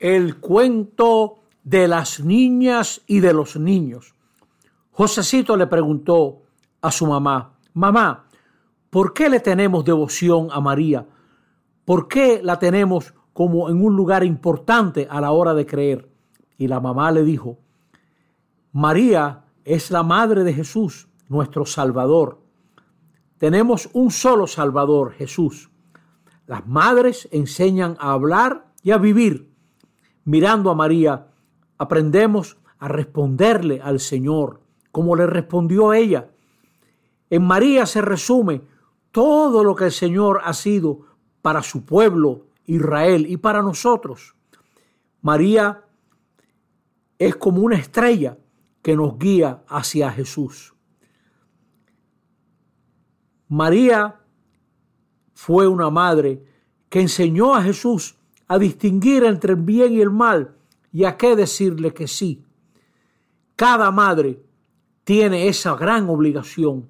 el cuento de las niñas y de los niños. Josecito le preguntó a su mamá, mamá, ¿por qué le tenemos devoción a María? ¿Por qué la tenemos como en un lugar importante a la hora de creer? Y la mamá le dijo, María es la madre de Jesús, nuestro Salvador. Tenemos un solo Salvador, Jesús. Las madres enseñan a hablar y a vivir. Mirando a María, aprendemos a responderle al Señor, como le respondió ella. En María se resume todo lo que el Señor ha sido para su pueblo Israel y para nosotros. María es como una estrella que nos guía hacia Jesús. María fue una madre que enseñó a Jesús a distinguir entre el bien y el mal y a qué decirle que sí. Cada madre tiene esa gran obligación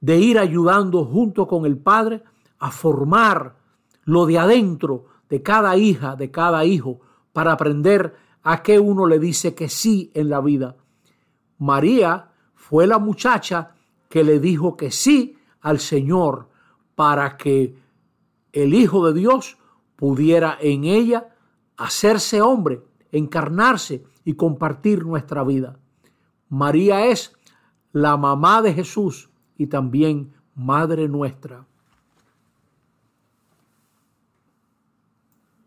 de ir ayudando junto con el Padre a formar lo de adentro de cada hija, de cada hijo, para aprender a qué uno le dice que sí en la vida. María fue la muchacha que le dijo que sí al Señor para que el Hijo de Dios pudiera en ella hacerse hombre, encarnarse y compartir nuestra vida. María es la mamá de Jesús y también madre nuestra.